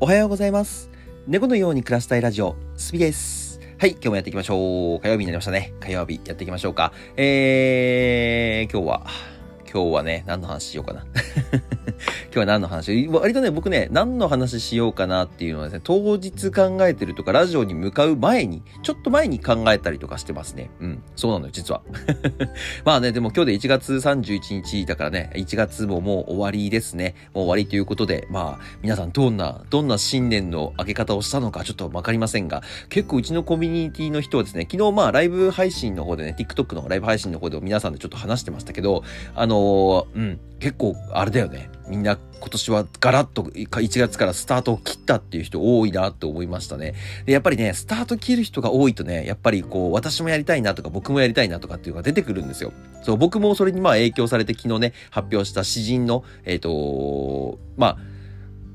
おはようございます。猫のように暮らしたいラジオ、スビです。はい、今日もやっていきましょう。火曜日になりましたね。火曜日やっていきましょうか。えー、今日は、今日はね、何の話しようかな。今日は何の話？割とね、僕ね、何の話しようかなっていうのはですね、当日考えてるとか、ラジオに向かう前に、ちょっと前に考えたりとかしてますね。うん、そうなのよ、実は。まあね、でも今日で1月31日だからね、1月ももう終わりですね。もう終わりということで、まあ、皆さんどんな、どんな新年の明け方をしたのかちょっとわかりませんが、結構うちのコミュニティの人はですね、昨日まあライブ配信の方でね、TikTok のライブ配信の方で皆さんでちょっと話してましたけど、あののうん、結構あれだよね。みんな今年はガラッと1月からスタートを切ったっていう人多いなって思いましたね。で、やっぱりね、スタート切る人が多いとね、やっぱりこう、私もやりたいなとか僕もやりたいなとかっていうのが出てくるんですよ。そう、僕もそれにまあ影響されて昨日ね、発表した詩人の、えっ、とまあ、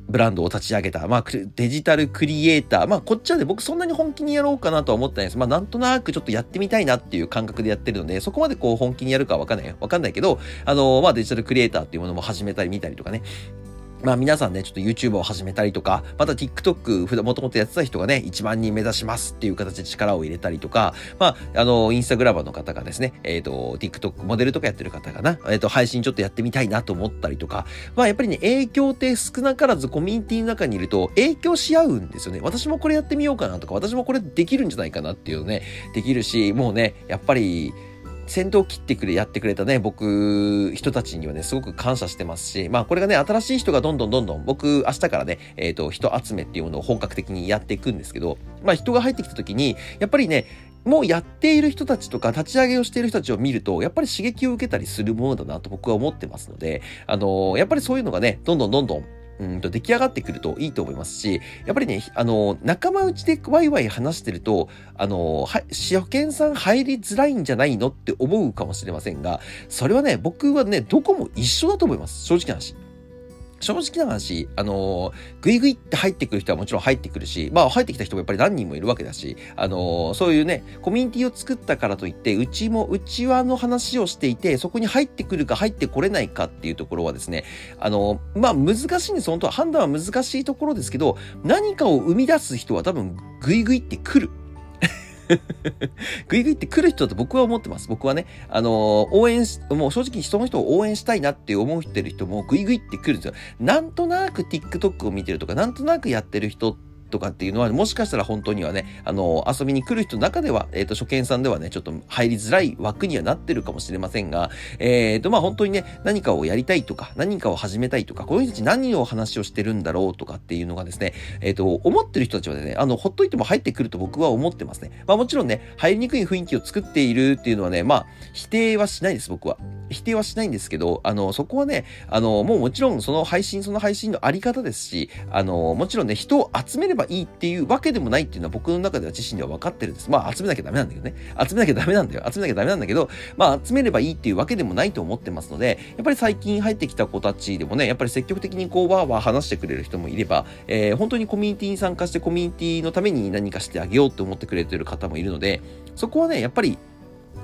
ブランドを立ち上げた、まあ、デジタルクリエイター。まあ、こっちはね、僕そんなに本気にやろうかなとは思ってないです。まあ、なんとなくちょっとやってみたいなっていう感覚でやってるので、そこまでこう本気にやるかわかんない。わかんないけど、あのまあ、デジタルクリエイターっていうものも始めたり見たりとかね。まあ皆さんね、ちょっと YouTube を始めたりとか、また TikTok、普段もともとやってた人がね、1万人目指しますっていう形で力を入れたりとか、まあ、あの、インスタグラマーの方がですね、えっ、ー、と、TikTok モデルとかやってる方かな、えっ、ー、と、配信ちょっとやってみたいなと思ったりとか、まあやっぱりね、影響って少なからずコミュニティの中にいると影響し合うんですよね。私もこれやってみようかなとか、私もこれできるんじゃないかなっていうのね、できるし、もうね、やっぱり、先頭を切ってくれ、やってくれたね、僕、人たちにはね、すごく感謝してますし、まあこれがね、新しい人がどんどんどんどん、僕、明日からね、えっ、ー、と、人集めっていうものを本格的にやっていくんですけど、まあ人が入ってきた時に、やっぱりね、もうやっている人たちとか、立ち上げをしている人たちを見ると、やっぱり刺激を受けたりするものだなと僕は思ってますので、あのー、やっぱりそういうのがね、どんどんどんどん、うんと出来上がってくるといいと思いますし、やっぱりね、あの、仲間内でワイワイ話してると、あの、は、初見さん入りづらいんじゃないのって思うかもしれませんが、それはね、僕はね、どこも一緒だと思います。正直な話。正直な話、あのー、ぐいぐいって入ってくる人はもちろん入ってくるし、まあ入ってきた人もやっぱり何人もいるわけだし、あのー、そういうね、コミュニティを作ったからといって、うちも内輪の話をしていて、そこに入ってくるか入ってこれないかっていうところはですね、あのー、まあ難しいんです、本当は。判断は難しいところですけど、何かを生み出す人は多分ぐいぐいって来る。グイグイって来る人だと僕は思ってます。僕はね、あのー、応援し、もう正直その人を応援したいなって思ってる人もグイグイって来るんですよ。なんとなく TikTok を見てるとか、なんとなくやってる人ってとかっていうのは、もしかしたら本当にはね、あの、遊びに来る人の中では、えっ、ー、と、初見さんではね、ちょっと入りづらい枠にはなってるかもしれませんが、えっ、ー、と、まあ、本当にね、何かをやりたいとか、何かを始めたいとか、この人たち何を話をしてるんだろうとかっていうのがですね、えっ、ー、と、思ってる人たちはね、あの、ほっといても入ってくると僕は思ってますね。まあ、もちろんね、入りにくい雰囲気を作っているっていうのはね、まあ、否定はしないです、僕は。否定はしないんですけど、あの、そこはね、あの、もうもちろんその配信、その配信のあり方ですし、あの、もちろんね、人を集めればいいっていうわけでもないっていうのは僕の中では自身では分かってるんです。まあ、集めなきゃダメなんだけどね。集めなきゃダメなんだよ。集めなきゃダメなんだけど、まあ、集めればいいっていうわけでもないと思ってますので、やっぱり最近入ってきた子たちでもね、やっぱり積極的にこう、わーわー話してくれる人もいれば、えー、本当にコミュニティに参加してコミュニティのために何かしてあげようと思ってくれてる方もいるので、そこはね、やっぱり、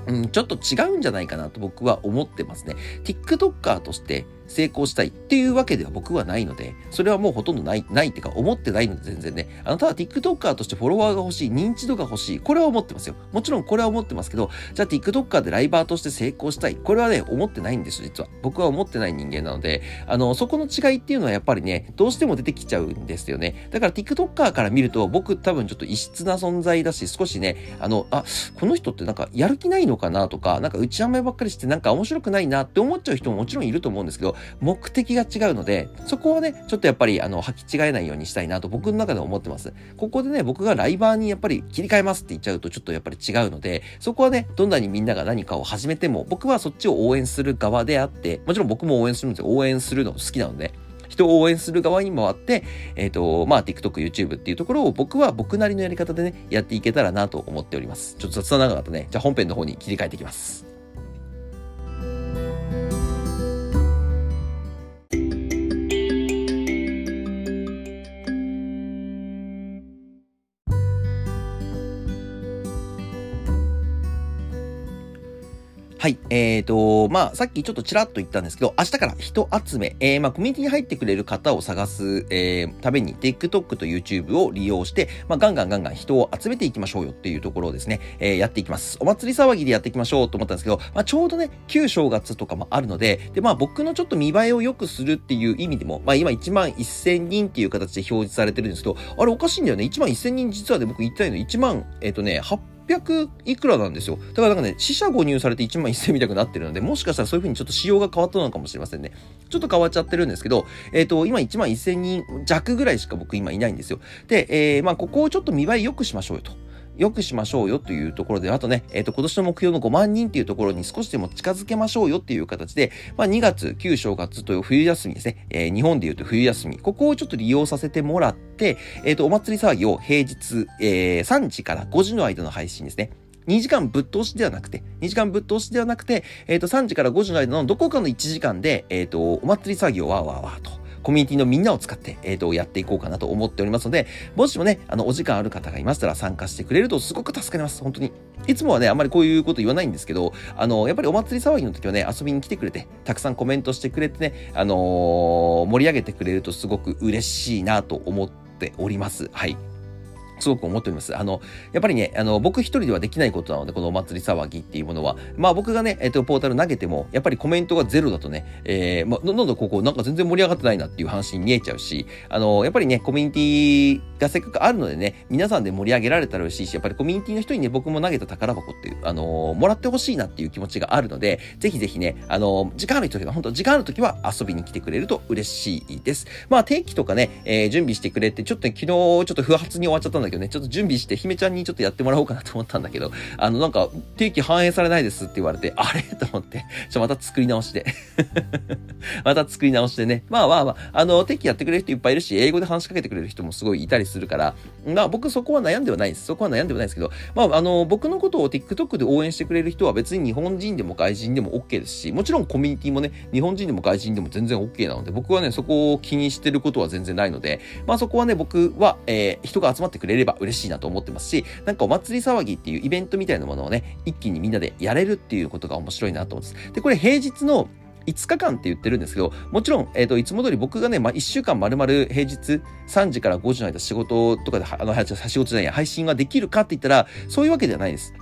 うん、ちょっと違うんじゃないかなと僕は思ってますね。TikToker として成功したいっていうわけでは僕はないので、それはもうほとんどない、ないってか思ってないので全然ね。あの、ただ TikToker としてフォロワーが欲しい、認知度が欲しい、これは思ってますよ。もちろんこれは思ってますけど、じゃあ TikToker でライバーとして成功したい、これはね、思ってないんですよ、実は。僕は思ってない人間なので、あの、そこの違いっていうのはやっぱりね、どうしても出てきちゃうんですよね。だから TikToker から見ると、僕多分ちょっと異質な存在だし、少しね、あの、あ、この人ってなんかやる気ないのかなとか、なんか内甘えばっかりしてなんか面白くないなって思っちゃう人ももちろんいると思うんですけど、目的が違うので、そこをね、ちょっとやっぱり、あの、履き違えないようにしたいなと僕の中で思ってます。ここでね、僕がライバーにやっぱり切り替えますって言っちゃうとちょっとやっぱり違うので、そこはね、どんなにみんなが何かを始めても、僕はそっちを応援する側であって、もちろん僕も応援するんですよ。応援するの好きなので。人を応援する側に回って、えっ、ー、と、まあ、TikTok、YouTube っていうところを僕は僕なりのやり方でね、やっていけたらなと思っております。ちょっと雑談長かったね。じゃあ本編の方に切り替えていきます。はい。えっ、ー、と、まあ、さっきちょっとちらっと言ったんですけど、明日から人集め、えー、まあ、コミュニティに入ってくれる方を探す、えー、ために TikTok と YouTube を利用して、まあ、ガンガンガンガン人を集めていきましょうよっていうところをですね、えー、やっていきます。お祭り騒ぎでやっていきましょうと思ったんですけど、まあ、ちょうどね、旧正月とかもあるので、で、まあ、僕のちょっと見栄えを良くするっていう意味でも、まあ、今1万1000人っていう形で表示されてるんですけど、あれおかしいんだよね。1万1000人実はね、僕言ったいの1万、えっ、ー、とね、800いくらなんですよ。だからなんかね、死者誤入されて1万1000みたくなってるので、もしかしたらそういう風にちょっと仕様が変わったのかもしれませんね。ちょっと変わっちゃってるんですけど、えっ、ー、と、今1万1000人弱ぐらいしか僕今いないんですよ。で、えー、まあ、ここをちょっと見栄え良くしましょうよと。良くしましょうよというところで、あとね、えっ、ー、と、今年の目標の5万人っていうところに少しでも近づけましょうよっていう形で、まあ、2月、旧正月という冬休みですね、えー、日本で言うと冬休み、ここをちょっと利用させてもらって、えっ、ー、と、お祭り騒ぎを平日、えー、3時から5時の間の配信ですね。2時間ぶっ通しではなくて、2時間ぶっ通しではなくて、えっ、ー、と、3時から5時の間のどこかの1時間で、えっ、ー、と、お祭り騒ぎをわーわーわーと、コミュニティのみんなを使って、えっ、ー、と、やっていこうかなと思っておりますので、もしもね、あの、お時間ある方がいましたら参加してくれるとすごく助かります。本当に。いつもはね、あんまりこういうこと言わないんですけど、あの、やっぱりお祭り騒ぎの時はね、遊びに来てくれて、たくさんコメントしてくれてね、あのー、盛り上げてくれるとすごく嬉しいなと思っております。はい。すごく思っております。あの、やっぱりね、あの、僕一人ではできないことなので、このお祭り騒ぎっていうものは、まあ僕がね、えっ、と、ポータル投げても、やっぱりコメントがゼロだとね、えー、まあ、どんどんここ、なんか全然盛り上がってないなっていう話に見えちゃうし、あの、やっぱりね、コミュニティがせっかくあるのでね、皆さんで盛り上げられたら嬉しいし、やっぱりコミュニティの人にね、僕も投げた宝箱っていう、あのもらってほしいなっていう気持ちがあるので、ぜひぜひね、あの時間ある時は、本当時間ある時は遊びに来てくれると嬉しいです。まあ、定期とかね、えー、準備してくれて、ちょっと、ね、昨日ちょっと不発に終わっちゃったんだけどね、ちょっと準備して、姫ちゃんにちょっとやってもらおうかなと思ったんだけど、あの、なんか、定期反映されないですって言われて、あれ？と思って、ちょ、また作り直して。また作り直してね。まあまあまあ、あの、定期やってくれる人いっぱいいるし、英語で話しかけてくれる人もすごいいたりするから、まあ僕そこは悩んではないです。そこは悩んではないですけど、まああの、僕のことを TikTok で応援してくれる人は別に日本人でも外人でも OK ですし、もちろんコミュニティもね、日本人でも外人でも全然 OK なので、僕はね、そこを気にしてることは全然ないので、まあそこはね、僕は、えー、人が集まってくれるれば嬉しいなと思ってますし、なんかお祭り騒ぎっていうイベントみたいなものをね、一気にみんなでやれるっていうことが面白いなと思うんです。で、これ平日の5日間って言ってるんですけど、もちろん、えっ、ー、と、いつも通り僕がね、まあ、1週間丸々平日3時から5時の間仕事とかで、あの、仕事じゃないや、配信ができるかって言ったら、そういうわけではないです。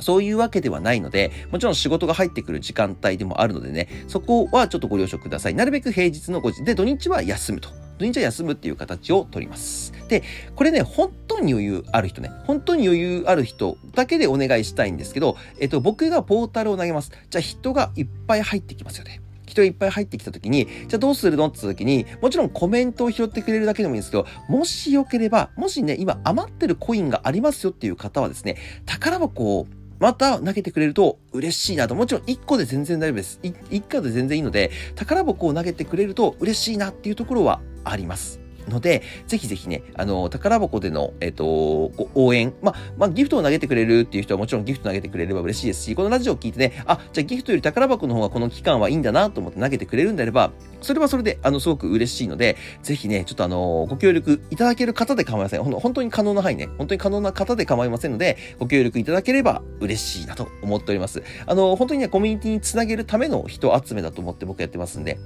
そういうわけではないので、もちろん仕事が入ってくる時間帯でもあるのでね、そこはちょっとご了承ください。なるべく平日の5時で、土日は休むと。土日は休むっていう形をとります。で、これね、本当に余裕ある人ね、本当に余裕ある人だけでお願いしたいんですけど、えっと、僕がポータルを投げます。じゃあ人がいっぱい入ってきますよね。人いっぱい入ってきた時に、じゃあどうするのって時に、もちろんコメントを拾ってくれるだけでもいいんですけど、もしよければ、もしね、今余ってるコインがありますよっていう方はですね、宝箱をまた投げてくれると嬉しいなと。もちろん1個で全然大丈夫です。1個で全然いいので、宝箱を投げてくれると嬉しいなっていうところはあります。ので、ぜひぜひね、あの、宝箱での、えっ、ー、と、応援、ま、まあ、ギフトを投げてくれるっていう人はもちろんギフト投げてくれれば嬉しいですし、このラジオを聞いてね、あ、じゃあギフトより宝箱の方がこの期間はいいんだなと思って投げてくれるんであれば、それはそれで、あの、すごく嬉しいので、ぜひね、ちょっとあの、ご協力いただける方で構いません。本当に可能な範囲ね、本当に可能な方で構いませんので、ご協力いただければ嬉しいなと思っております。あの、本当にね、コミュニティにつなげるための人集めだと思って僕やってますんで、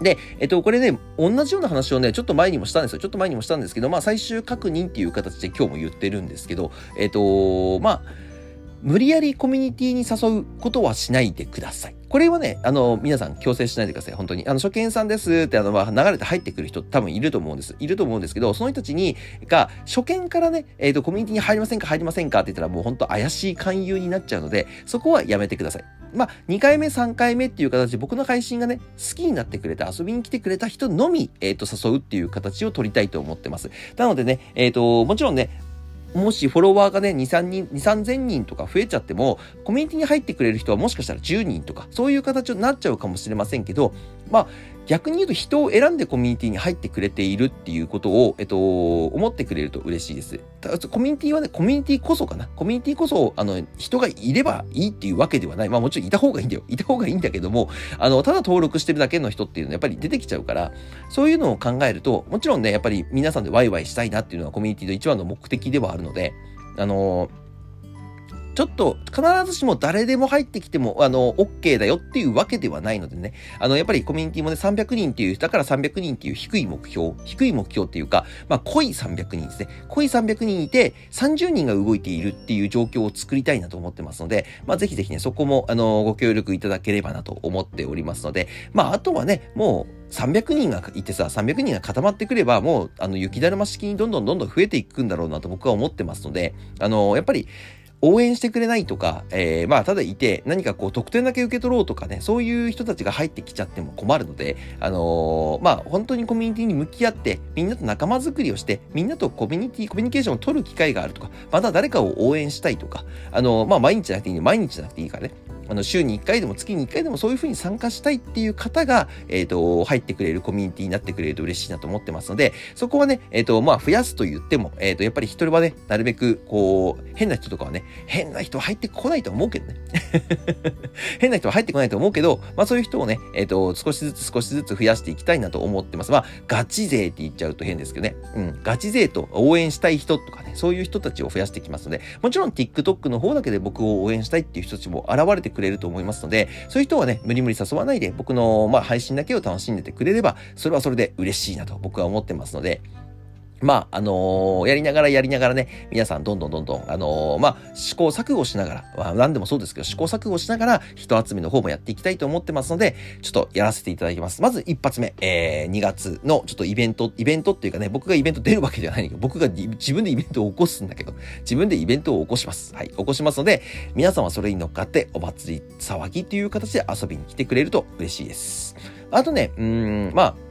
で、えっと、これね、同じような話をね、ちょっと前にもしたんですよ。ちょっと前にもしたんですけど、まあ、最終確認っていう形で今日も言ってるんですけど、えっと、まあ、無理やりコミュニティに誘うことはしないでください。これはね、あの、皆さん強制しないでください。本当に。あの、初見さんですって、あの、まあ、流れて入ってくる人多分いると思うんです。いると思うんですけど、その人たちに、が、初見からね、えっ、ー、と、コミュニティに入りませんか入りませんかって言ったらもう本当怪しい勧誘になっちゃうので、そこはやめてください。まあ、2回目、3回目っていう形で僕の配信がね、好きになってくれた、遊びに来てくれた人のみ、えっ、ー、と、誘うっていう形を取りたいと思ってます。なのでね、えっ、ー、と、もちろんね、もしフォロワーがね、2、3人、2、3000人とか増えちゃっても、コミュニティに入ってくれる人はもしかしたら10人とか、そういう形になっちゃうかもしれませんけど、まあ、逆に言うと人を選んでコミュニティに入ってくれているっていうことを、えっと、思ってくれると嬉しいです。コミュニティはね、コミュニティこそかな。コミュニティこそ、あの、人がいればいいっていうわけではない。まあもちろんいた方がいいんだよ。いた方がいいんだけども、あの、ただ登録してるだけの人っていうのはやっぱり出てきちゃうから、そういうのを考えると、もちろんね、やっぱり皆さんでワイワイしたいなっていうのはコミュニティの一番の目的ではあるので、あのちょっちょっと必ずしも誰でも入ってきても、あの、OK だよっていうわけではないのでね、あの、やっぱりコミュニティもね、300人っていう、だから300人っていう低い目標、低い目標っていうか、まあ、濃い300人ですね。濃い300人いて、30人が動いているっていう状況を作りたいなと思ってますので、まあ、ぜひぜひね、そこも、あの、ご協力いただければなと思っておりますので、まあ、あとはね、もう、300人がいてさ、300人が固まってくれば、もう、あの、雪だるま式にどんどんどんどん増えていくんだろうなと僕は思ってますので、あの、やっぱり、応援してくれないとか、えー、まあ、ただいて、何かこう、特典だけ受け取ろうとかね、そういう人たちが入ってきちゃっても困るので、あのー、まあ、本当にコミュニティに向き合って、みんなと仲間づくりをして、みんなとコミュニティ、コミュニケーションを取る機会があるとか、また誰かを応援したいとか、あのー、まあ、毎日じゃなくていい毎日じゃなくていいからね、あの、週に1回でも月に1回でもそういうふうに参加したいっていう方が、えっ、ー、と、入ってくれるコミュニティになってくれると嬉しいなと思ってますので、そこはね、えっ、ー、と、まあ、増やすと言っても、えっ、ー、と、やっぱり一人はね、なるべく、こう、変な人とかはね、変な人入ってこないと思うけどね。変な人は入ってこないと思うけど、まあ、そういう人をね、えっ、と、少しずつ少しずつ増やしていきたいなと思ってます。まあ、ガチ勢って言っちゃうと変ですけどね。うん、ガチ勢と応援したい人とかね、そういう人たちを増やしていきますので、もちろん TikTok の方だけで僕を応援したいっていう人たちも現れてくるくれると思いますので、そういう人はね、無理無理誘わないで、僕の、まあ、配信だけを楽しんでてくれれば、それはそれで嬉しいなと僕は思ってますので、まあ、あのー、やりながらやりながらね、皆さんどんどんどんどん、あのー、まあ、試行錯誤しながら、まあ、何でもそうですけど、試行錯誤しながら、人集めの方もやっていきたいと思ってますので、ちょっとやらせていただきます。まず一発目、えー、2月のちょっとイベント、イベントっていうかね、僕がイベント出るわけじゃないんだけど、僕が自分でイベントを起こすんだけど、自分でイベントを起こします。はい、起こしますので、皆さんはそれに乗っかって、お祭り騒ぎっていう形で遊びに来てくれると嬉しいです。あとね、うん、まあ、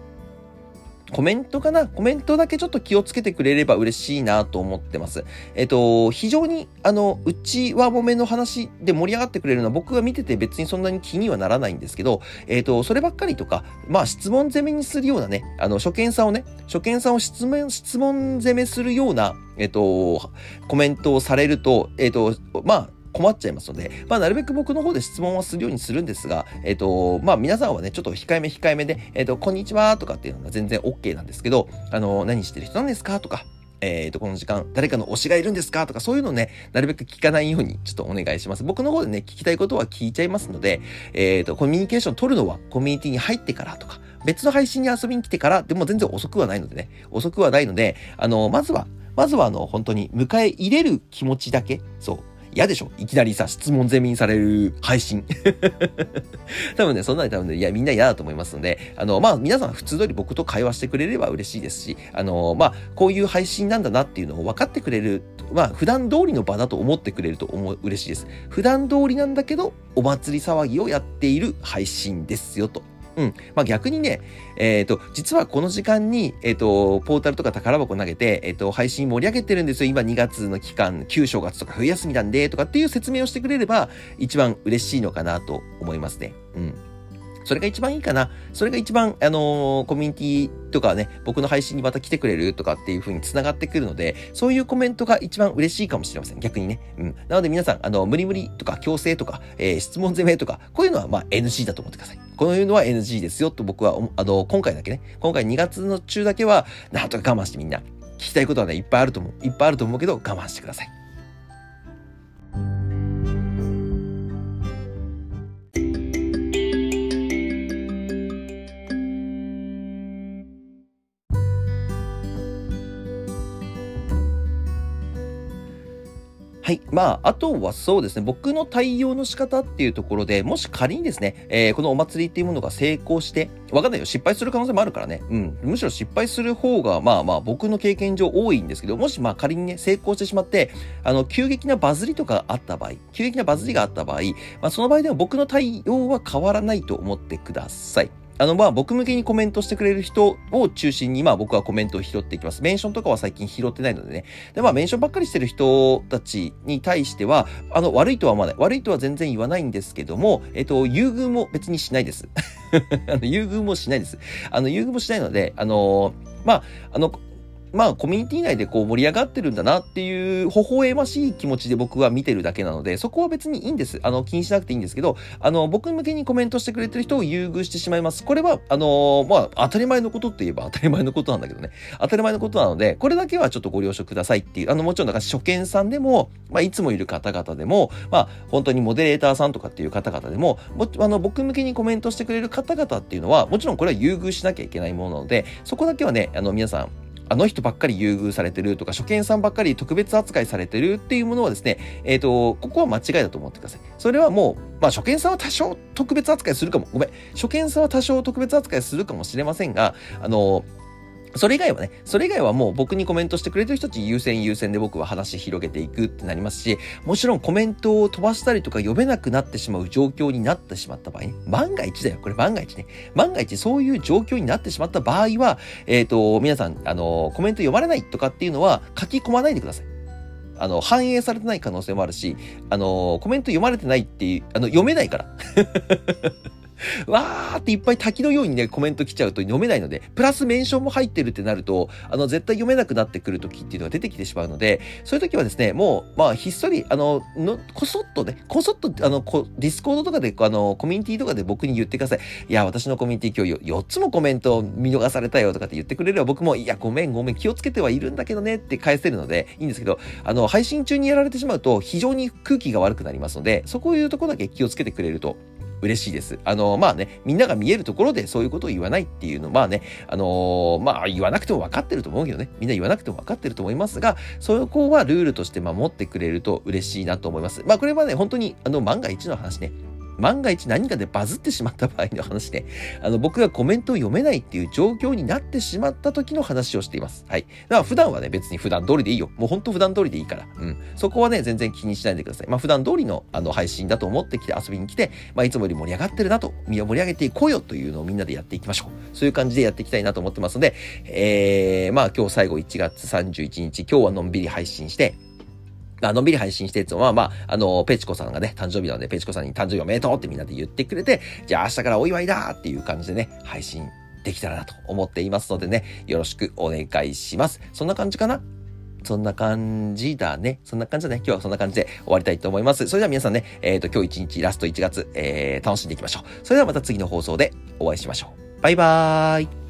コメントかな？コメントだけちょっと気をつけてくれれば嬉しいなと思ってます。えっと、非常に、あの、うちはもめの話で盛り上がってくれるのは僕が見てて別にそんなに気にはならないんですけど、えっと、そればっかりとか、まあ質問攻めにするようなね、あの、初見さんをね、初見さんを質問、質問攻めするような、えっと、コメントをされると、えっと、まあ、困っちゃいますので、まあ、なるべく僕の方で質問はするようにするんですが、えっ、ー、と、まあ、皆さんはね、ちょっと控えめ控えめで、えっ、ー、と、こんにちはとかっていうのが全然 OK なんですけど、あの、何してる人なんですかとか、えっ、ー、と、この時間、誰かの推しがいるんですかとか、そういうのね、なるべく聞かないように、ちょっとお願いします。僕の方でね、聞きたいことは聞いちゃいますので、えっ、と、コミュニケーション取るのは、コミュニティに入ってからとか、別の配信に遊びに来てから、でも全然遅くはないのでね、遅くはないので、あの、まずは、まずはあの、本当に迎え入れる気持ちだけ、そう、嫌でしょ？いきなりさ、質問攻めにされる配信。多分ね、そんなに多分ね、いや、みんな嫌だと思いますので、あの、まあ、皆さん普通通り僕と会話してくれれば嬉しいですし、あの、まあ、こういう配信なんだなっていうのを分かってくれる、まあ、普段通りの場だと思ってくれると思う、嬉しいです。普段通りなんだけど、お祭り騒ぎをやっている配信ですよと。うん。まあ、逆にね、えっ、ー、と、実はこの時間に、えっ、ー、と、ポータルとか宝箱投げて、えっ、ー、と、配信盛り上げてるんですよ。今2月の期間、旧正月とか冬休みなんで、とかっていう説明をしてくれれば、一番嬉しいのかなと思いますね。うん。それが一番いいかな。それが一番、あのー、コミュニティとかね、僕の配信にまた来てくれるとかっていう風に繋がってくるので、そういうコメントが一番嬉しいかもしれません。逆にね。うん。なので皆さん、あの、無理無理とか強制とか、えー、質問攻めとか、こういうのはまあ NG だと思ってください。こういうのは NG ですよと僕は、あの、今回だけね、今回2月の中だけは、なんとか我慢してみんな、聞きたいことはね、いっぱいあると思う。いっぱいあると思うけど、我慢してください。はい。まあ、あとはそうですね、僕の対応の仕方っていうところで、もし仮にですね、えー、このお祭りっていうものが成功して、わかんないよ、失敗する可能性もあるからね。うん。むしろ失敗する方が、まあまあ、僕の経験上多いんですけど、もしまあ仮にね、成功してしまって、あの、急激なバズりとかあった場合、急激なバズりがあった場合、まあその場合では僕の対応は変わらないと思ってください。あの、まあ、僕向けにコメントしてくれる人を中心に、まあ、僕はコメントを拾っていきます。メンションとかは最近拾ってないのでね。で、まあ、メンションばっかりしてる人たちに対しては、あの、悪いとは思わない。悪いとは全然言わないんですけども、えっと、優遇も別にしないです。あの優遇もしないです。あの、優遇もしないので、あの、まあ、あの、まあコミュニティ内でこう盛り上がってるんだなっていう微笑ましい気持ちで僕は見てるだけなので、そこは別にいいんです。あの、気にしなくていいんですけど、あの、僕向けにコメントしてくれてる人を優遇してしまいます。これは、あのまあ、当たり前のことって言えば当たり前のことなんだけどね。当たり前のことなので、これだけはちょっとご了承くださいっていう、あの、もちろんだから初見さんでも、まあ、いつもいる方々でも、まあ、本当にモデレーターさんとかっていう方々でも、もあの、僕向けにコメントしてくれる方々っていうのは、もちろんこれは優遇しなきゃいけないものなので、そこだけはね、あの、皆さん、あの人ばっかり優遇されてるとか、初見さんばっかり特別扱いされてるっていうものはですね、えっ、ー、と、ここは間違いだと思ってください。それはもう、まあ初見さんは多少特別扱いするかも、ごめん、初見さんは多少特別扱いするかもしれませんが、あの、それ以外はね、それ以外はもう僕にコメントしてくれてる人たち優先優先で僕は話広げていくってなりますし、もちろんコメントを飛ばしたりとか読めなくなってしまう状況になってしまった場合ね、万が一だよ、これ万が一ね。万が一そういう状況になってしまった場合は、えっ、ー、と、皆さん、あの、コメント読まれないとかっていうのは書き込まないでください。あの、反映されてない可能性もあるし、あの、コメント読まれてないっていう、あの、読めないから。わーっていっぱい滝のようにね、コメント来ちゃうと読めないので、プラスメンションも入ってるってなると、あの、絶対読めなくなってくる時っていうのが出てきてしまうので、そういう時はですね、もう、まあ、ひっそり、あの、の、こそっとね、こそっと、あの、こディスコードとかで、あの、コミュニティとかで僕に言ってください。いや、私のコミュニティ今日4つもコメントを見逃されたよとかって言ってくれれば僕も、いや、ごめんごめん、気をつけてはいるんだけどねって返せるので、いいんですけど、あの、配信中にやられてしまうと、非常に空気が悪くなりますので、そこをいうとこだけ気をつけてくれると嬉しいです。あの、まあね、みんなが見えるところでそういうことを言わないっていうの、はね、あのー、まあ言わなくても分かってると思うけどね、みんな言わなくても分かってると思いますが、そこはルールとして守ってくれると嬉しいなと思います。まあこれはね、本当に、あの、万が一の話ね、万が一何かでバズってしまった場合の話で、あの、僕がコメントを読めないっていう状況になってしまった時の話をしています。はい。だから普段はね、別に普段通りでいいよ。もうほんと普段通りでいいから。うん。そこはね、全然気にしないでください。まあ普段通りのあの配信だと思ってきて遊びに来て、まあいつもより盛り上がってるなと、身を盛り上げていこうよというのをみんなでやっていきましょう。そういう感じでやっていきたいなと思ってますので、えー、まあ今日最後1月31日、今日はのんびり配信して、あのんびり配信していつもは、まあ、あの、ペチコさんがね、誕生日なので、ペチコさんに誕生日おめでとうってみんなで言ってくれて、じゃあ明日からお祝いだっていう感じでね、配信できたらなと思っていますのでね、よろしくお願いします。そんな感じかな？そんな感じだね。そんな感じだね。今日はそんな感じで終わりたいと思います。それでは皆さんね、えっ、ー、と、今日一日ラスト1月、えー、楽しんでいきましょう。それではまた次の放送でお会いしましょう。バイバーイ。